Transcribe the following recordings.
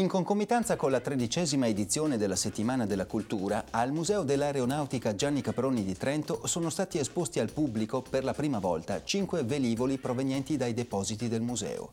In concomitanza con la tredicesima edizione della Settimana della Cultura, al Museo dell'Aeronautica Gianni Caproni di Trento sono stati esposti al pubblico per la prima volta cinque velivoli provenienti dai depositi del museo.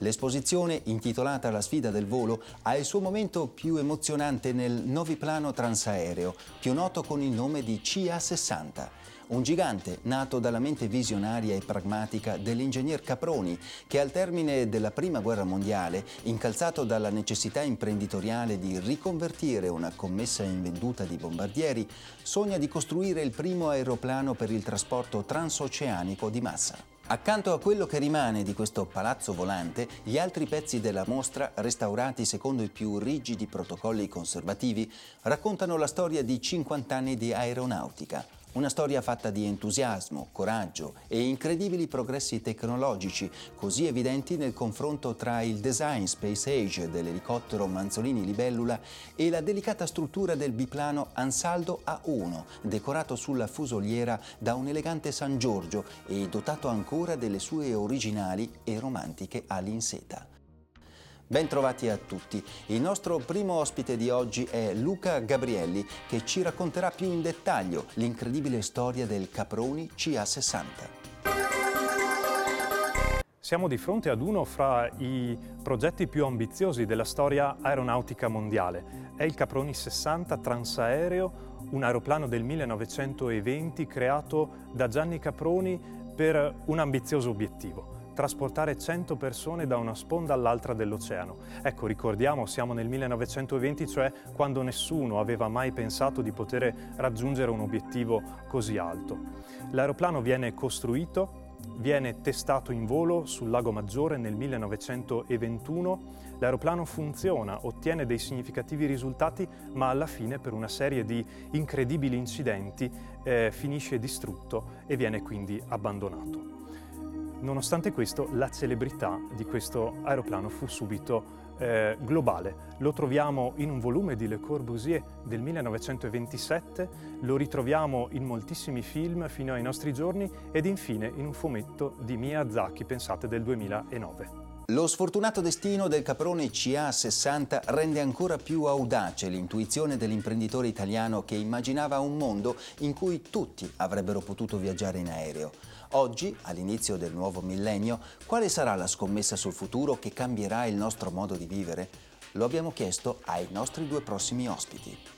L'esposizione, intitolata La sfida del volo, ha il suo momento più emozionante nel noviplano transaereo, più noto con il nome di CA-60 un gigante nato dalla mente visionaria e pragmatica dell'ingegner Caproni, che al termine della Prima Guerra Mondiale, incalzato dalla necessità imprenditoriale di riconvertire una commessa invenduta di bombardieri, sogna di costruire il primo aeroplano per il trasporto transoceanico di massa. Accanto a quello che rimane di questo palazzo volante, gli altri pezzi della mostra, restaurati secondo i più rigidi protocolli conservativi, raccontano la storia di 50 anni di aeronautica, una storia fatta di entusiasmo, coraggio e incredibili progressi tecnologici, così evidenti nel confronto tra il design Space Age dell'elicottero Manzolini Libellula e la delicata struttura del biplano Ansaldo A1, decorato sulla fusoliera da un elegante San Giorgio e dotato ancora delle sue originali e romantiche ali in seta. Bentrovati a tutti. Il nostro primo ospite di oggi è Luca Gabrielli che ci racconterà più in dettaglio l'incredibile storia del Caproni CA60. Siamo di fronte ad uno fra i progetti più ambiziosi della storia aeronautica mondiale. È il Caproni 60 transaereo, un aeroplano del 1920 creato da Gianni Caproni per un ambizioso obiettivo trasportare 100 persone da una sponda all'altra dell'oceano. Ecco, ricordiamo, siamo nel 1920, cioè quando nessuno aveva mai pensato di poter raggiungere un obiettivo così alto. L'aeroplano viene costruito, viene testato in volo sul Lago Maggiore nel 1921. L'aeroplano funziona, ottiene dei significativi risultati, ma alla fine per una serie di incredibili incidenti eh, finisce distrutto e viene quindi abbandonato. Nonostante questo, la celebrità di questo aeroplano fu subito eh, globale. Lo troviamo in un volume di Le Corbusier del 1927, lo ritroviamo in moltissimi film fino ai nostri giorni ed infine in un fumetto di Miyazaki, pensate, del 2009. Lo sfortunato destino del caprone CA60 rende ancora più audace l'intuizione dell'imprenditore italiano che immaginava un mondo in cui tutti avrebbero potuto viaggiare in aereo. Oggi, all'inizio del nuovo millennio, quale sarà la scommessa sul futuro che cambierà il nostro modo di vivere? Lo abbiamo chiesto ai nostri due prossimi ospiti.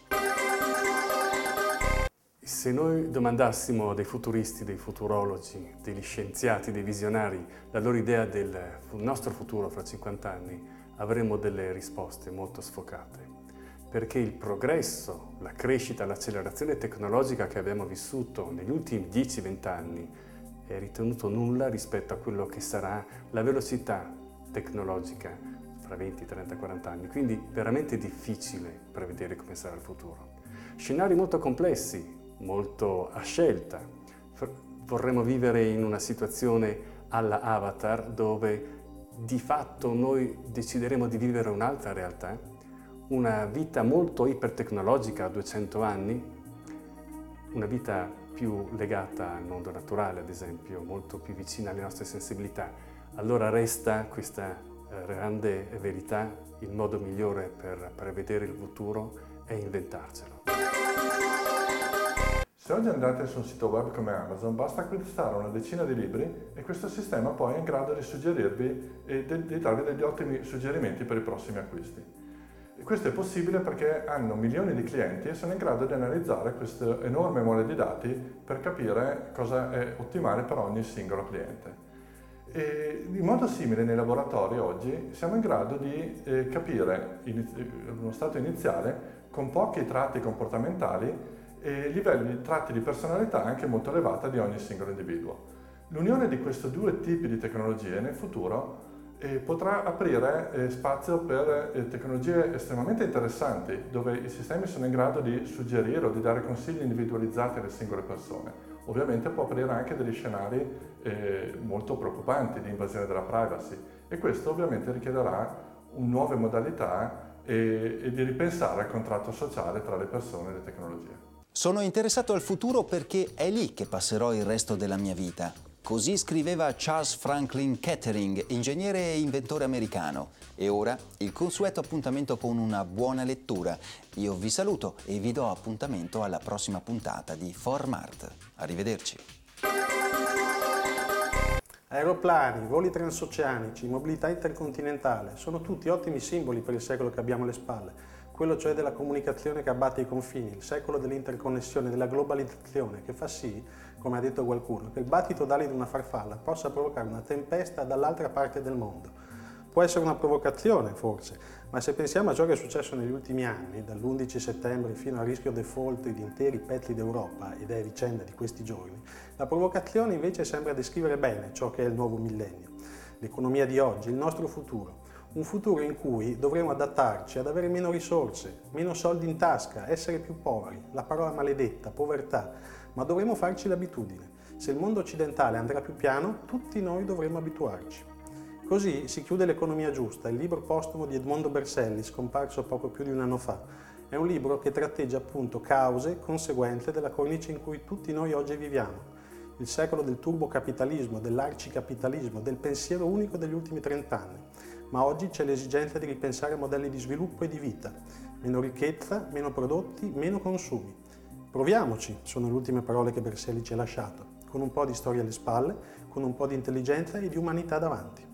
Se noi domandassimo dei futuristi, dei futurologi, degli scienziati, dei visionari la loro idea del nostro futuro fra 50 anni, avremmo delle risposte molto sfocate. Perché il progresso, la crescita, l'accelerazione tecnologica che abbiamo vissuto negli ultimi 10-20 anni è ritenuto nulla rispetto a quello che sarà la velocità tecnologica fra 20, 30, 40 anni. Quindi veramente difficile prevedere come sarà il futuro. Scenari molto complessi, molto a scelta. Vorremmo vivere in una situazione alla Avatar dove di fatto noi decideremo di vivere un'altra realtà, una vita molto ipertecnologica a 200 anni, una vita più legata al mondo naturale, ad esempio, molto più vicina alle nostre sensibilità. Allora resta questa eh, grande verità, il modo migliore per prevedere il futuro è inventarcelo. Se oggi andate su un sito web come Amazon basta acquistare una decina di libri e questo sistema poi è in grado di suggerirvi e di darvi degli ottimi suggerimenti per i prossimi acquisti. E questo è possibile perché hanno milioni di clienti e sono in grado di analizzare questa enorme mole di dati per capire cosa è ottimale per ogni singolo cliente. E in modo simile nei laboratori oggi siamo in grado di eh, capire in uno stato iniziale con pochi tratti comportamentali e livelli di tratti di personalità anche molto elevata di ogni singolo individuo. L'unione di questi due tipi di tecnologie nel futuro eh, potrà aprire eh, spazio per eh, tecnologie estremamente interessanti, dove i sistemi sono in grado di suggerire o di dare consigli individualizzati alle singole persone. Ovviamente può aprire anche degli scenari eh, molto preoccupanti di invasione della privacy e questo ovviamente richiederà nuove modalità e, e di ripensare al contratto sociale tra le persone e le tecnologie. Sono interessato al futuro perché è lì che passerò il resto della mia vita. Così scriveva Charles Franklin Kettering, ingegnere e inventore americano. E ora il consueto appuntamento con una buona lettura. Io vi saluto e vi do appuntamento alla prossima puntata di Formart. Arrivederci. Aeroplani, voli transoceanici, mobilità intercontinentale sono tutti ottimi simboli per il secolo che abbiamo alle spalle, quello cioè della comunicazione che abbatte i confini, il secolo dell'interconnessione, della globalizzazione che fa sì, come ha detto qualcuno, che il battito d'ali di una farfalla possa provocare una tempesta dall'altra parte del mondo. Può essere una provocazione forse, ma se pensiamo a ciò che è successo negli ultimi anni, dall'11 settembre fino al rischio default di interi pezzi d'Europa, ed è vicenda di questi giorni, la provocazione invece sembra descrivere bene ciò che è il nuovo millennio, l'economia di oggi, il nostro futuro. Un futuro in cui dovremo adattarci ad avere meno risorse, meno soldi in tasca, essere più poveri, la parola maledetta, povertà, ma dovremo farci l'abitudine. Se il mondo occidentale andrà più piano, tutti noi dovremo abituarci. Così si chiude L'economia giusta, il libro postumo di Edmondo Berselli, scomparso poco più di un anno fa. È un libro che tratteggia appunto cause, conseguenze della cornice in cui tutti noi oggi viviamo. Il secolo del turbocapitalismo, dell'arcicapitalismo, del pensiero unico degli ultimi trent'anni. Ma oggi c'è l'esigenza di ripensare modelli di sviluppo e di vita. Meno ricchezza, meno prodotti, meno consumi. Proviamoci, sono le ultime parole che Berselli ci ha lasciato, con un po' di storia alle spalle, con un po' di intelligenza e di umanità davanti.